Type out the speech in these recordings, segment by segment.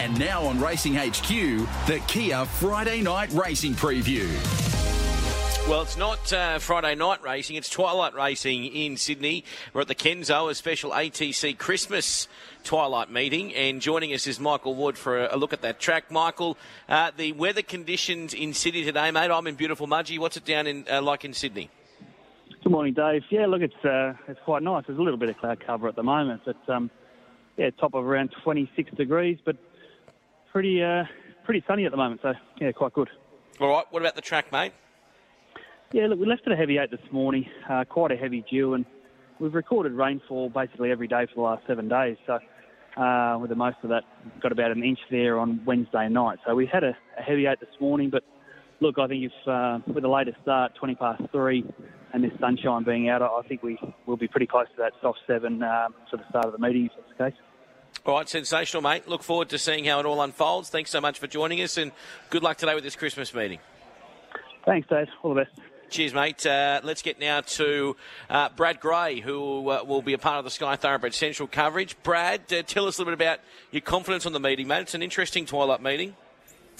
And now on Racing HQ, the Kia Friday Night Racing Preview. Well, it's not uh, Friday night racing, it's twilight racing in Sydney. We're at the Kenzo, a special ATC Christmas twilight meeting, and joining us is Michael Wood for a, look at that track. Michael, uh, the weather conditions in Sydney today, mate. I'm in beautiful Mudgee. What's it down in uh, like in Sydney? Good morning, Dave. Yeah, look, it's uh, it's quite nice. There's a little bit of cloud cover at the moment, but um, yeah, top of around 26 degrees, but pretty uh, pretty sunny at the moment. So yeah, quite good. All right. What about the track, mate? Yeah, look, we left it a heavy eight this morning, uh, quite a heavy dew, and we've recorded rainfall basically every day for the last seven days. So, uh, with the most of that, got about an inch there on Wednesday night. So we had a, a heavy eight this morning, but look, I think if uh, with the latest start, 20 past three, and this sunshine being out, I think we will be pretty close to that soft seven um, for the start of the meeting, if that's the case. All right, sensational, mate. Look forward to seeing how it all unfolds. Thanks so much for joining us, and good luck today with this Christmas meeting. Thanks, Dave. All the best. Cheers, mate. Uh, let's get now to uh, Brad Gray, who uh, will be a part of the Sky Thoroughbred Central coverage. Brad, uh, tell us a little bit about your confidence on the meeting, mate. It's an interesting twilight meeting.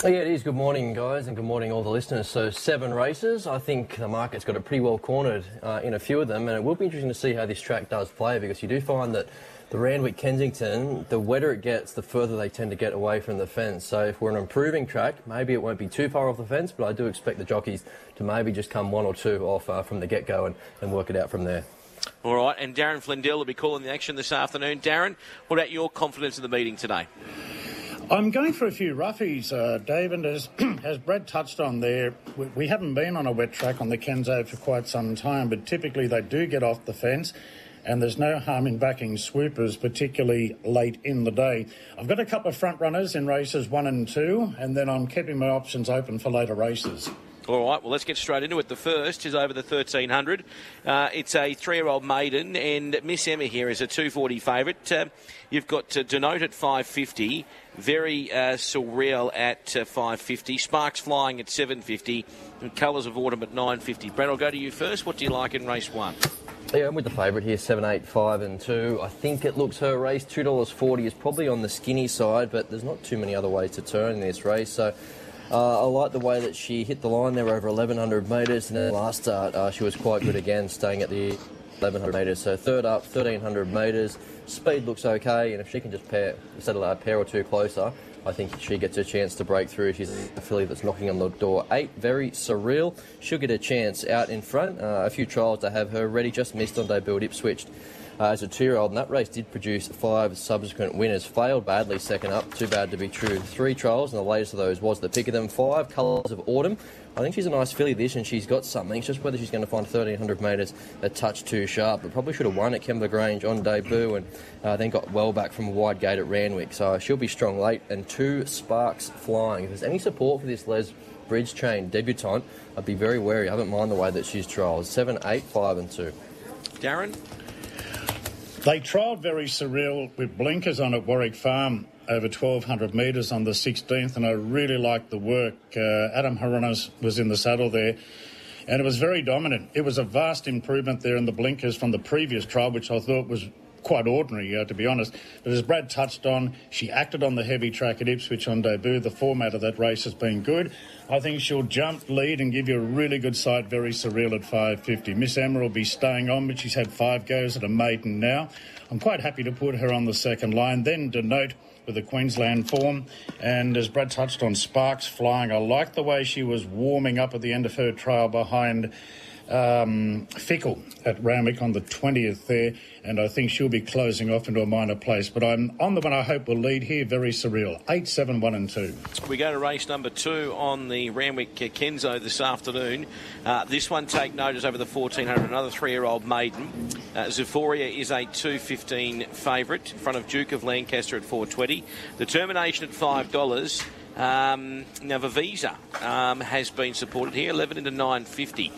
Oh, yeah, it is. Good morning, guys, and good morning, all the listeners. So, seven races. I think the market's got it pretty well cornered uh, in a few of them, and it will be interesting to see how this track does play because you do find that the Randwick Kensington, the wetter it gets, the further they tend to get away from the fence. So if we're an improving track, maybe it won't be too far off the fence, but I do expect the jockeys to maybe just come one or two off uh, from the get go and, and work it out from there. All right, and Darren Flindell will be calling the action this afternoon. Darren, what about your confidence in the meeting today? I'm going for a few roughies, uh, Dave, and as, as Brad touched on there, we, we haven't been on a wet track on the Kenzo for quite some time, but typically they do get off the fence and there's no harm in backing swoopers, particularly late in the day. I've got a couple of front runners in races one and two, and then I'm keeping my options open for later races. All right, well, let's get straight into it. The first is over the 1300. Uh, it's a three year old maiden, and Miss Emma here is a 240 favourite. Uh, you've got uh, Denote at 550, Very uh, Surreal at uh, 550, Sparks Flying at 750, and Colours of Autumn at 950. Brad, I'll go to you first. What do you like in race one? Yeah, I'm with the favourite here, seven, eight, five, and two. I think it looks her race. Two dollars forty is probably on the skinny side, but there's not too many other ways to turn this race. So uh, I like the way that she hit the line there over 1100 metres, and then last start uh, she was quite good again, staying at the 1100 metres. So third up, 1300 metres. Speed looks okay, and if she can just pair, settle a pair or two closer, I think she gets a chance to break through. She's a filly that's knocking on the door. Eight, very surreal. She'll get a chance out in front. Uh, a few trials to have her ready. Just missed on debut at Ipswich uh, as a two-year-old, and that race did produce five subsequent winners. Failed badly second up, too bad to be true. Three trials, and the latest of those was the pick of them. Five colours of autumn. I think she's a nice filly this, and she's got something. It's just whether she's going to find 1300 metres a touch too sharp. But probably should have won at Kembla Grange on debut, and uh, then got well back from a wide gate at Randwick. So she'll be strong late, and two sparks flying. If there's any support for this Les Bridge chain debutante, I'd be very wary. I haven't mind the way that she's trialled. Seven, eight, five, and two. Darren. They trialled very surreal with blinkers on at Warwick Farm over 1,200 metres on the 16th, and I really liked the work. Uh, Adam Hyeronimus was in the saddle there, and it was very dominant. It was a vast improvement there in the blinkers from the previous trial, which I thought was quite ordinary, uh, to be honest. But as Brad touched on, she acted on the heavy track at Ipswich on debut. The format of that race has been good. I think she'll jump, lead, and give you a really good sight. Very surreal at 550. Miss Emma will be staying on, but she's had five goes at a maiden now. I'm quite happy to put her on the second line. Then denote with the Queensland form. And as Brad touched on, Sparks flying. I like the way she was warming up at the end of her trial behind um, Fickle at Randwick on the 20th there, and I think she'll be closing off into a minor place. But I'm on the one I hope will lead here, very surreal. 8, 7, 1 and 2. We go to race number two on the Randwick Kenzo this afternoon. Uh, this one, take notice over the 1400, another three year old maiden. Uh, Zephoria is a 215 favourite in front of Duke of Lancaster at 420. The termination at $5. Um, now, Vavisa um, has been supported here, 11 into 950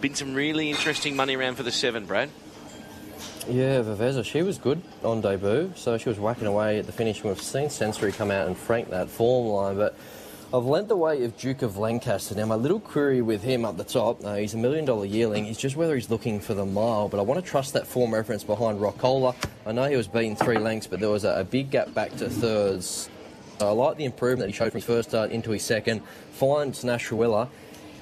been some really interesting money around for the seven, Brad. Yeah, Vaveza, she was good on debut, so she was whacking away at the finish. We've seen Sensory come out and frank that form line, but I've lent the way of Duke of Lancaster. Now, my little query with him up the top, uh, he's a million dollar yearling, is just whether he's looking for the mile, but I want to trust that form reference behind Rockola. I know he was beaten three lengths, but there was a, a big gap back to thirds I like the improvement that he showed from his first start into his second. Finds Nash Rawiller.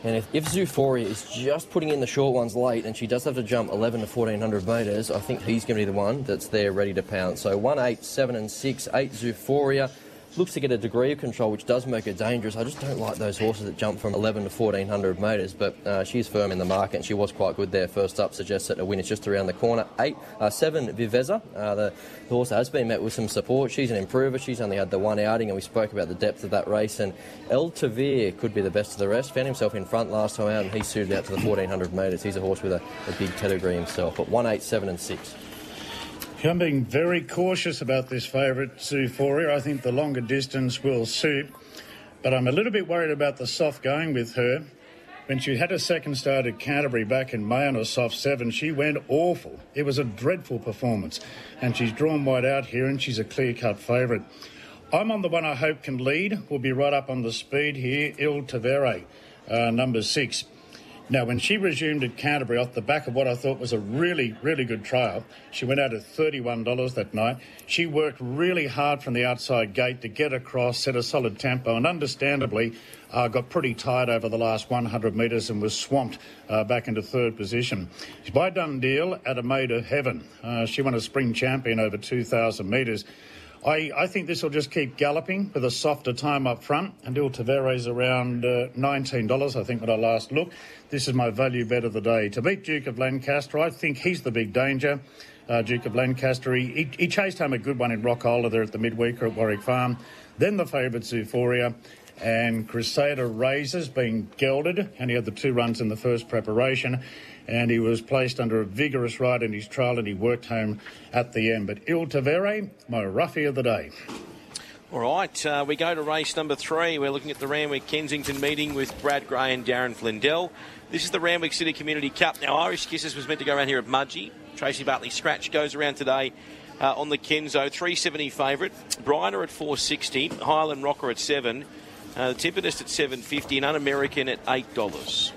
And if, if is just putting in the short ones late and she does have to jump 11 to 1400 metres, I think he's going to be the one that's there ready to pounce. So 1, 8, 7 and 6, 8 Zuphoria looks to get a degree of control, which does make her dangerous. I just don't like those horses that jump from 11 to 1400 metres, but uh, she's firm in the market and she was quite good there. First up suggests that a win is just around the corner. Eight, uh, seven, Viveza. Uh, the, the horse has been met with some support. She's an improver. She's only had the one outing, and we spoke about the depth of that race. And El Tavir could be the best of the rest. Found himself in front last time out, and he suited out to the 1400 metres. He's a horse with a, a big pedigree himself. But one, eight, seven, and six. I'm being very cautious about this favourite, Zuphoria. I think the longer distance will suit, but I'm a little bit worried about the soft going with her. When she had a second start at Canterbury back in May on a soft seven, she went awful. It was a dreadful performance, and she's drawn wide out here, and she's a clear cut favourite. I'm on the one I hope can lead. We'll be right up on the speed here. Il Tavere, uh, number six. Now, when she resumed at Canterbury off the back of what I thought was a really, really good trial, she went out at $31 that night. She worked really hard from the outside gate to get across, set a solid tempo, and understandably uh, got pretty tired over the last 100 metres and was swamped uh, back into third position. By done deal at a maid of heaven. Uh, she won a spring champion over 2,000 metres. I, I, think this will just keep galloping with a softer time up front until Tavares around uh, $19, I think, when I last looked. This is my value bet of the day. To beat Duke of Lancaster, I think he's the big danger. Uh, Duke of Lancaster, he, he, chased home a good one in Rockholder there at the midweek or at Warwick Farm. Then the favourite Zuphoria and Crusader Razors being gelded, and he had the two runs in the first preparation and he was placed under a vigorous ride in his trial and he worked home at the end. But Il Tavere, my roughie of the day. All right, uh, we go to race number three. We're looking at the Randwick Kensington meeting with Brad Gray and Darren Flindell. This is the Randwick City Community Cup. Now, Irish Kisses was meant to go around here at Mudgee. Tracy Bartley Scratch goes around today uh, on the Kenzo. 370 favourite. Bryner at 460. Highland Rocker at 7. Uh, the Timpanist at 750 and Un-American at $8.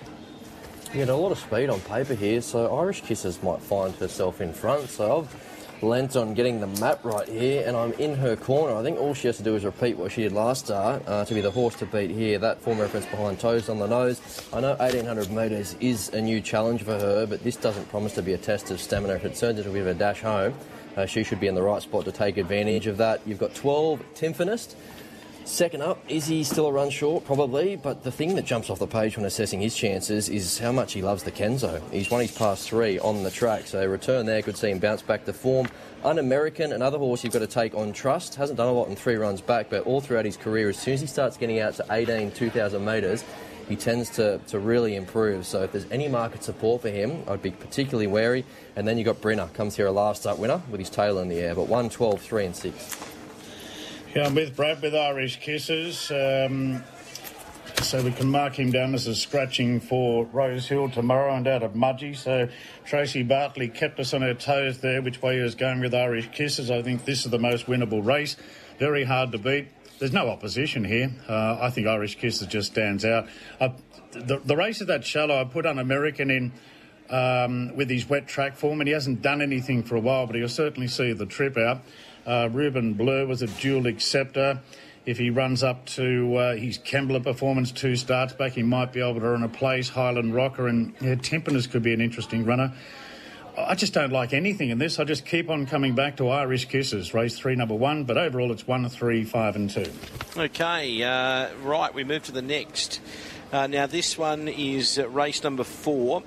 You get a lot of speed on paper here, so Irish Kisses might find herself in front. So I've lent on getting the map right here, and I'm in her corner. I think all she has to do is repeat what she did last start uh, to be the horse to beat here. That form reference behind toes on the nose. I know 1800 metres is a new challenge for her, but this doesn't promise to be a test of stamina. If it turns into a bit of a dash home, uh, she should be in the right spot to take advantage of that. You've got 12 Timpanist. Second up, is he still a run short? Probably, but the thing that jumps off the page when assessing his chances is how much he loves the Kenzo. He's won his past three on the track, so return there could see him bounce back to form. Un-American, another horse you've got to take on trust. Hasn't done a lot in three runs back, but all throughout his career, as soon as he starts getting out to 18, 2,000 metres, he tends to, to really improve. So if there's any market support for him, I'd be particularly wary. And then you've got Brenner, comes here a last up winner with his tail in the air, but 1, 12, 3 and 6. Yeah, I'm with Brad with Irish Kisses. Um, so we can mark him down as a scratching for Rose Hill tomorrow and out of Mudgee. So Tracy Bartley kept us on our toes there, which way he was going with Irish Kisses. I think this is the most winnable race. Very hard to beat. There's no opposition here. Uh, I think Irish Kisses just stands out. Uh, the, the race is that shallow. I put Un-American in. Um, with his wet track form, and he hasn't done anything for a while, but he'll certainly see the trip out. Uh, Ruben Blur was a dual acceptor. If he runs up to uh, his Kembla performance two starts back, he might be able to earn a place. Highland Rocker and yeah, Temperatures could be an interesting runner. I just don't like anything in this. I just keep on coming back to Irish Kisses, race three, number one, but overall it's one, three, five, and two. Okay, uh, right, we move to the next. Uh, now, this one is race number four.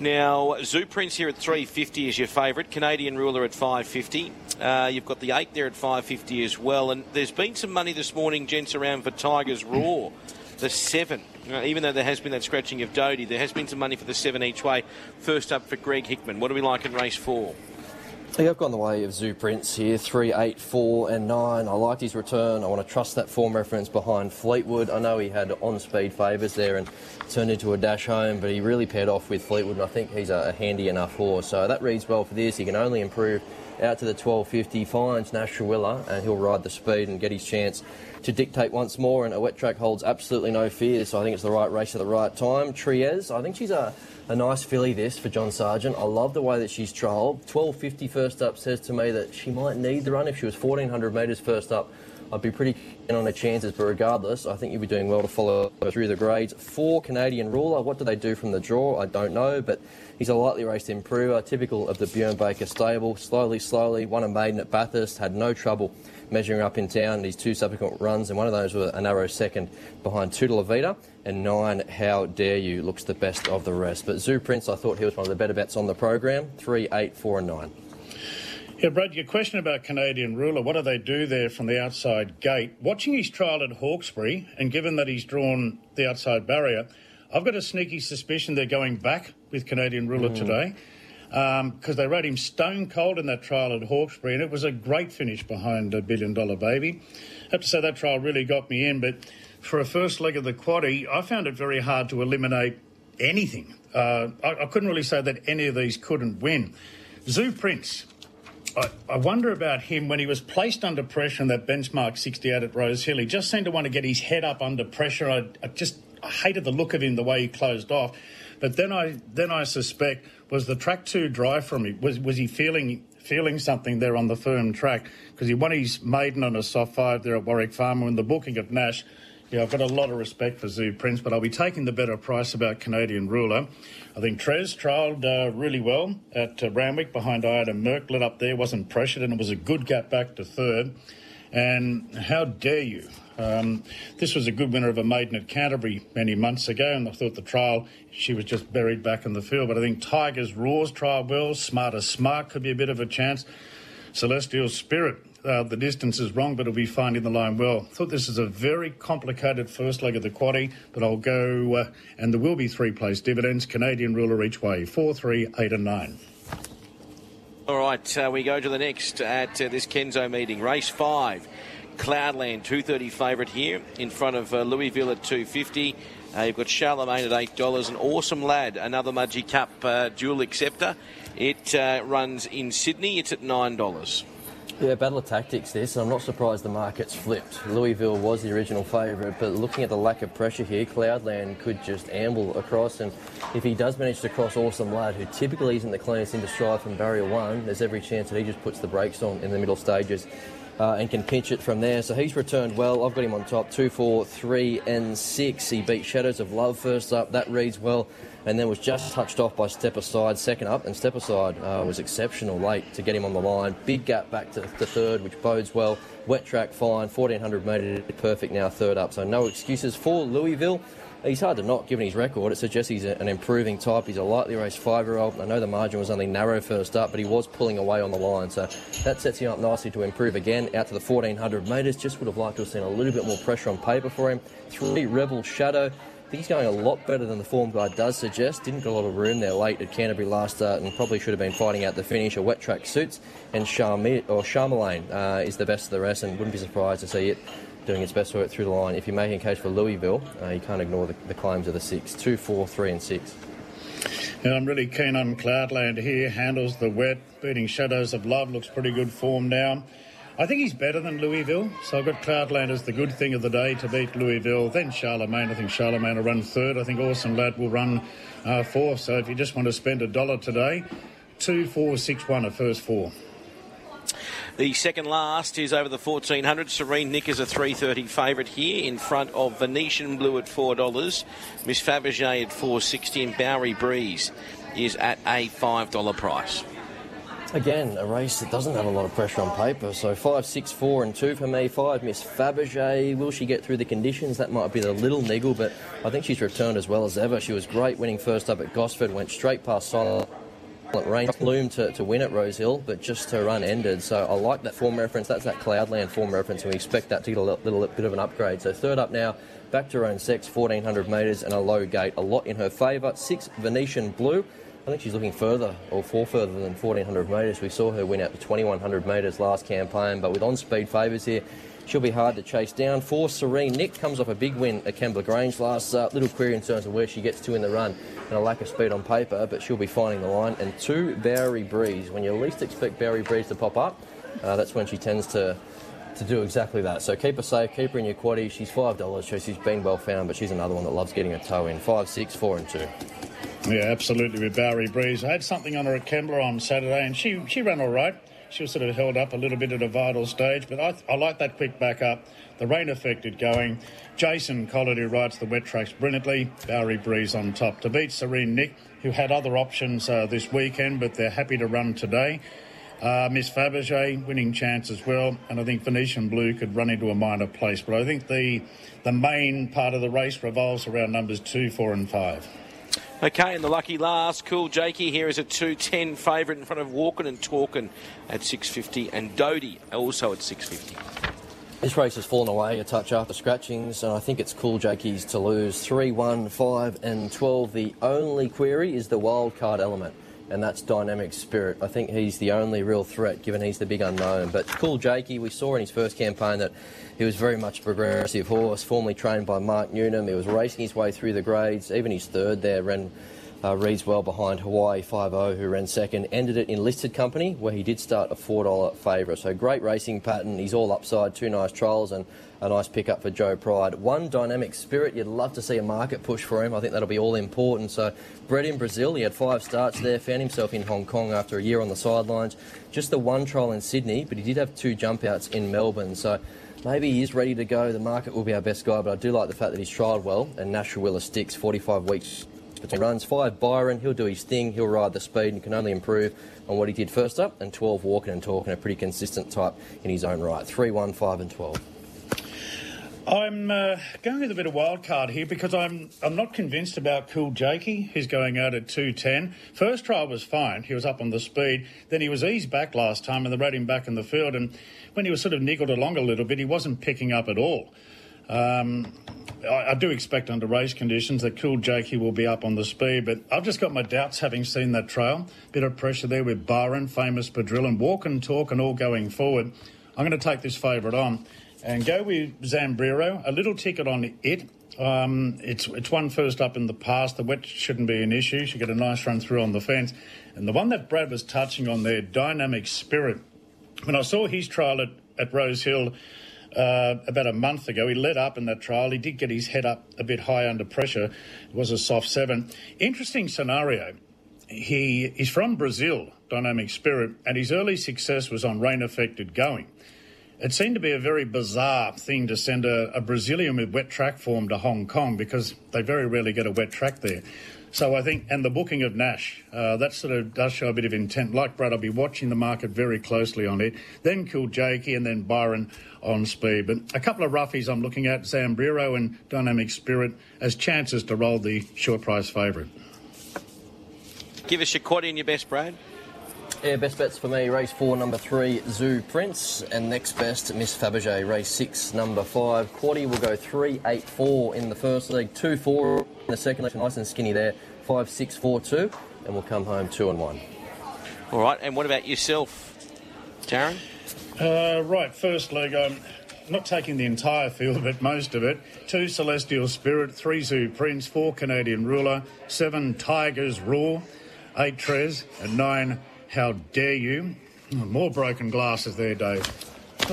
Now, Zoo Prince here at 350 is your favourite. Canadian Ruler at 550. Uh, you've got the eight there at 550 as well. And there's been some money this morning, gents, around for Tigers Roar. The seven, uh, even though there has been that scratching of Doty, there has been some money for the seven each way. First up for Greg Hickman. What do we like in race four? Yeah, I've gone the way of Zoo Prince here, three, eight, four, and nine. I liked his return. I want to trust that form reference behind Fleetwood. I know he had on-speed favours there and turned into a dash home, but he really paired off with Fleetwood, and I think he's a, a handy enough horse. So that reads well for this. He can only improve out to the 1250, finds Nash Rawiller, and he'll ride the speed and get his chance to dictate once more. And a wet track holds absolutely no fear, so I think it's the right race at the right time. Triez, I think she's a a nice filly this for John Sargent. I love the way that she's trialled. 12.50 first up says to me that she might need the run if she was 1400 metres first up I'd be pretty keen on her chances, but regardless, I think you'll be doing well to follow through the grades. Four Canadian ruler. What do they do from the draw? I don't know, but he's a lightly raced improver, typical of the Bjorn Baker stable. Slowly, slowly, won a maiden at Bathurst, had no trouble measuring up in town in his two subsequent runs, and one of those was a narrow second behind Two La Vida, and nine How Dare You looks the best of the rest. But Zoo Prince, I thought he was one of the better bets on the program. Three, eight, four, and nine. Yeah, Brad, your question about Canadian ruler, what do they do there from the outside gate? Watching his trial at Hawkesbury, and given that he's drawn the outside barrier, I've got a sneaky suspicion they're going back with Canadian ruler mm. today because um, they rode him stone cold in that trial at Hawkesbury, and it was a great finish behind a billion dollar baby. I have to say that trial really got me in, but for a first leg of the quaddy, I found it very hard to eliminate anything. Uh, I, I couldn't really say that any of these couldn't win. Zoo Prince, I, wonder about him when he was placed under pressure in that benchmark 68 at Rose Hill. He just seemed to want to get his head up under pressure. I, I just I hated the look of him, the way he closed off. But then I then I suspect was the track too dry for him. Was was he feeling feeling something there on the firm track because he won his maiden on a soft five there at Warwick Farm and the booking of Nash. Yeah, I've got a lot of respect for Zoo Prince, but I'll be taking the better price about Canadian Ruler. I think Trez trialled uh, really well at uh, Randwick behind Iron Merck, lit up there, wasn't pressured, and it was a good gap back to third. And how dare you? Um, this was a good winner of a maiden at Canterbury many months ago, and I thought the trial she was just buried back in the field. But I think Tigers Roars trial well, Smarter Smart could be a bit of a chance. Celestial Spirit uh, the distance is wrong, but it'll be finding the line well. Thought this is a very complicated first leg of the quaddy, but I'll go, uh, and there will be three place dividends. Canadian ruler each way four, three, eight, and nine. All right, uh, we go to the next at uh, this Kenzo meeting. Race five, Cloudland, 230 favourite here in front of uh, Louisville at 250. Uh, you've got Charlemagne at eight dollars. An awesome lad, another Mudgee Cup dual acceptor. It runs in Sydney. It's at nine dollars. Yeah, battle of tactics this. I'm not surprised the market's flipped. Louisville was the original favourite, but looking at the lack of pressure here, Cloudland could just amble across. And if he does manage to cross Awesome Lad, who typically isn't the cleanest into stride from barrier one, there's every chance that he just puts the brakes on in the middle stages. Uh, and can pinch it from there. So he's returned well. I've got him on top two, four, three, and six. He beat Shadows of Love first up. That reads well and then was just touched off by Step Aside second up, and Step Aside uh, was exceptional late to get him on the line. Big gap back to, the third, which bodes well. Wet track fine, 1400 metres, perfect now, third up, so no excuses for Louisville. He's hard to knock given his record. It suggests he's an improving type. He's a lightly raced five year old. I know the margin was only narrow first up, but he was pulling away on the line. So that sets him up nicely to improve again out to the 1400 metres. Just would have liked to have seen a little bit more pressure on paper for him. Three Rebel Shadow I think he's going a lot better than the form guide does suggest. Didn't get a lot of room there late at Canterbury last start and probably should have been fighting out the finish. A wet track suits and Charmi- or Charmelaine uh, is the best of the rest and wouldn't be surprised to see it doing its best work through the line. If you're making a case for Louisville, uh, you can't ignore the, the claims of the six, two, four, three, and six. And I'm really keen on Cloudland here. Handles the wet, beating Shadows of Love. Looks pretty good form now. I think he's better than Louisville. So I've got Cloudland as the good thing of the day to beat Louisville. Then Charlemagne. I think Charlemagne will run third. I think Awesome Lad will run uh, fourth. So if you just want to spend a dollar today, two, four, six, one, a first four. The second last is over the 1400. Serene Nick is a 330 favourite here in front of Venetian Blue at $4. Miss Fabergé at 460 and Bowery Breeze is at a $5 price. Again, a race that doesn't have a lot of pressure on paper. So five, six, four, and two for me. Five, Miss Fabergé. Will she get through the conditions? That might be the little niggle, but I think she's returned as well as ever. She was great winning first up at Gosford, went straight past Silent Rain. Bloom to, to win at Rosehill, but just her run ended. So I like that form reference. That's that Cloudland form reference, and we expect that to get a little, little bit of an upgrade. So third up now, back to her own sex, 1400 metres and a low gate. A lot in her favour. Six, Venetian Blue. I think she's looking further or four further than 1400 metres. We saw her win out to 2100 metres last campaign, but with on speed favours here, she'll be hard to chase down. For Serene, Nick comes off a big win at Kembla Grange last. Uh, little query in terms of where she gets to in the run and a lack of speed on paper, but she'll be finding the line. And two, Bowery Breeze. When you least expect Bowery Breeze to pop up, uh, that's when she tends to to do exactly that. So keep her safe, keep her in your quaddy. She's five dollars. She's been well found, but she's another one that loves getting a toe in. Five, six, four, and two. Yeah, absolutely with Bowery Breeze. I had something on her at Kembla on Saturday, and she she ran all right. She was sort of held up a little bit at a vital stage, but I, I like that quick back up. The rain affected going. Jason Collett, who rides the wet tracks brilliantly. Bowery Breeze on top. To beat Serene Nick, who had other options uh, this weekend, but they're happy to run today. Uh, Miss Fabergé winning chance as well, and I think Venetian Blue could run into a minor place. But I think the the main part of the race revolves around numbers two, four, and five. Okay, and the lucky last, Cool Jakey here is a 210 favourite in front of Walkin and Talkin at 650 and Dodie also at 650. This race has fallen away a touch after scratchings, and I think it's Cool Jakey's to lose. 3, 1, 5, and 12. The only query is the wild card element and that's Dynamic Spirit. I think he's the only real threat, given he's the big unknown. But Cool Jakey, we saw in his first campaign that he was very much a progressive horse, formerly trained by Mark Newnham. He was racing his way through the grades. Even his third there ran uh, reads well behind Hawaii 5-0, who ran second. Ended it in listed company, where he did start a $4 favourite. So great racing pattern. He's all upside, two nice trials, and a nice pickup for Joe Pride. One dynamic spirit, you'd love to see a market push for him. I think that'll be all important. So, bred in Brazil, he had five starts there, found himself in Hong Kong after a year on the sidelines. Just the one trial in Sydney, but he did have two jump outs in Melbourne. So, maybe he is ready to go. The market will be our best guy, but I do like the fact that he's trialled well and Nash Rawiller sticks 45 weeks between runs. Five Byron, he'll do his thing, he'll ride the speed and can only improve on what he did first up. And 12 walking and talking, a pretty consistent type in his own right. 3, 1, 5, and 12. I'm uh, going with a bit of wild card here because I'm I'm not convinced about Cool Jakey. He's going out at 210. First trial was fine. He was up on the speed. Then he was eased back last time and they rode him back in the field. And when he was sort of niggled along a little bit, he wasn't picking up at all. Um, I, I, do expect under race conditions that Cool Jakey will be up on the speed, but I've just got my doubts having seen that trail. Bit of pressure there with Byron, famous Padril, and walk and talk and all going forward. I'm going to take this favourite on and go with Zambrero. A little ticket on it. Um, it's it's one first up in the past. The wet shouldn't be an issue. She get a nice run through on the fence. And the one that Brad was touching on there, Dynamic Spirit. When I saw his trial at, at Rose Hill uh, about a month ago, he led up in that trial. He did get his head up a bit high under pressure. It was a soft seven. Interesting scenario. He is from Brazil, Dynamic Spirit, and his early success was on rain affected going. It seemed to be a very bizarre thing to send a, a, Brazilian with wet track form to Hong Kong because they very rarely get a wet track there. So I think, and the booking of Nash, uh, that sort of does show a bit of intent. Like Brad, I'll be watching the market very closely on it. Then Cool Jakey and then Byron on speed. But a couple of roughies I'm looking at, Zambrero and Dynamic Spirit, as chances to roll the short price favourite. Give us your quad in your best, Brad. Yeah, best bets for me, race four, number three, Zoo Prince, and next best, Miss Fabergé, race six, number five. Quaddy will go three, eight, four in the first leg, two, four in the second leg, nice and skinny there, five, six, four, two, and we'll come home two and one. All right, and what about yourself, Darren? Uh, right, first leg, I'm not taking the entire field, but most of it. Two Celestial Spirit, three Zoo Prince, four Canadian Ruler, seven Tigers Roar, eight Trez, and nine how dare you? More broken glasses there, Dave.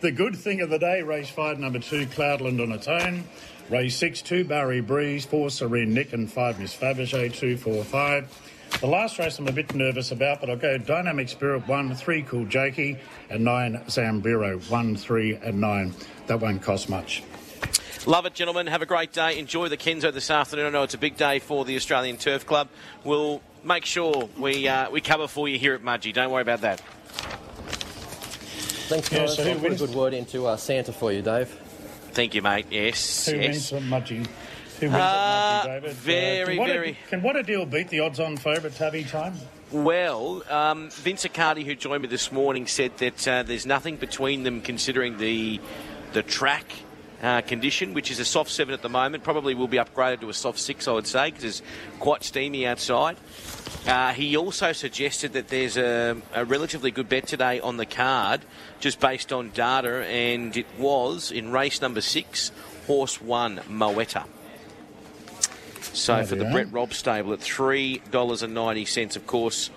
the good thing of the day, race five, number two, Cloudland on its own. Race six, two, Bowery Breeze, four, Serene Nick, and five, Miss Fabergé, two, four, five. The last race I'm a bit nervous about, but I'll go Dynamic Spirit, one, three, Cool Jakey, and nine, Zambrero, one, three, and nine. That won't cost much. Love it, gentlemen. Have a great day. Enjoy the Kenzo this afternoon. I know it's a big day for the Australian Turf Club. We'll make sure we uh, we cover for you here at Mudgee. Don't worry about that. Thanks, guys. Yeah, so I'll put a good word into uh, Santa for you, Dave. Thank you, mate. Yes. Who yes. wins at Mudgee? Who wins uh, at Mudgee, David? Very, uh, can very. A, can what a deal beat the odds-on favourite Tabby time? Well, um, Vince Accardi, who joined me this morning, said that uh, there's nothing between them considering the the track uh, condition, which is a soft seven at the moment. Probably will be upgraded to a soft six, I would say, because it's quite steamy outside. Uh, he also suggested that there's a, a, relatively good bet today on the card, just based on data, and it was in race number six, horse one, Moetta. So oh, for the Brett Robb stable at three dollars and ninety cents, of course.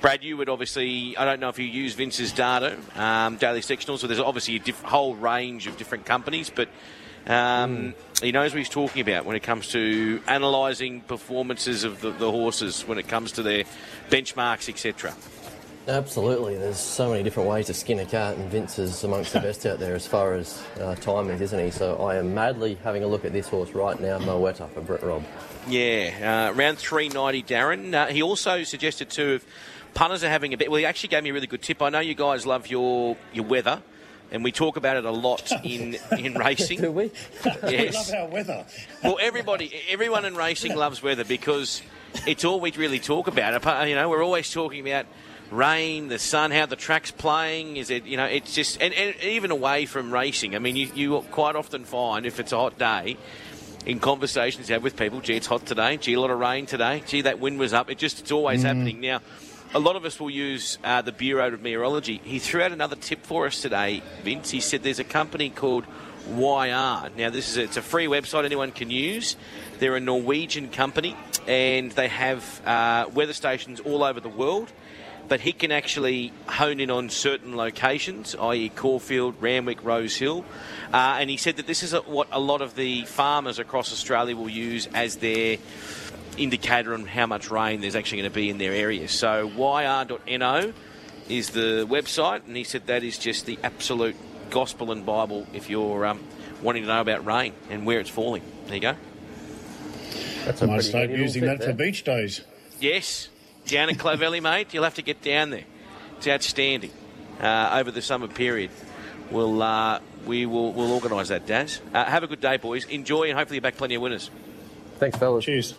Brad, you would obviously, I don't know if you use Vince's data, um, daily sectionals, so there's obviously a diff- whole range of different companies, but um, mm. he knows what he's talking about when it comes to analysing performances of the, the, horses when it comes to their benchmarks, etc. Absolutely. There's so many different ways to skin a cat, and Vince is amongst the best out there as far as uh, timings, isn't he? So I am madly having a look at this horse right now, Moetta for Brett Robb. Yeah, uh, around 390, Darren. Uh, he also suggested too if punters are having a bit. Well, he actually gave me a really good tip. I know you guys love your your weather. And we talk about it a lot in, in racing. Do we? Yes. We love our weather. Well, everybody, everyone in racing loves weather because it's all we really talk about. Apart- You know, we're always talking about rain, the sun, how the track's playing. Is it, you know, it's just, and, and even away from racing. I mean, you, you quite often find if it's a hot day, in conversations you have with people, gee, it's hot today. Gee, a lot of rain today. Gee, that wind was up. It just, it's always mm. happening. Now, a lot of us will use uh, the Bureau of Meteorology. He threw out another tip for us today, Vince. He said there's a company called YR. Now, this is a, it's a free website anyone can use. They're a Norwegian company, and they have uh, weather stations all over the world. But he can actually hone in on certain locations, i.e., Caulfield, Randwick, Rose Hill. Uh, and he said that this is a, what a lot of the farmers across Australia will use as their indicator on how much rain there's actually going to be in their area. So yr.no is the website, and he said that is just the absolute gospel and Bible if you're um, wanting to know about rain and where it's falling. There you go. That's a Might start using tip that for beach days. Yes, down at Clovelly, mate. You'll have to get down there. It's outstanding uh, over the summer period. We'll uh, we will we'll organise that, Daz. Uh, have a good day, boys. Enjoy, and hopefully you're back plenty of winners. Thanks, fellas. Cheers.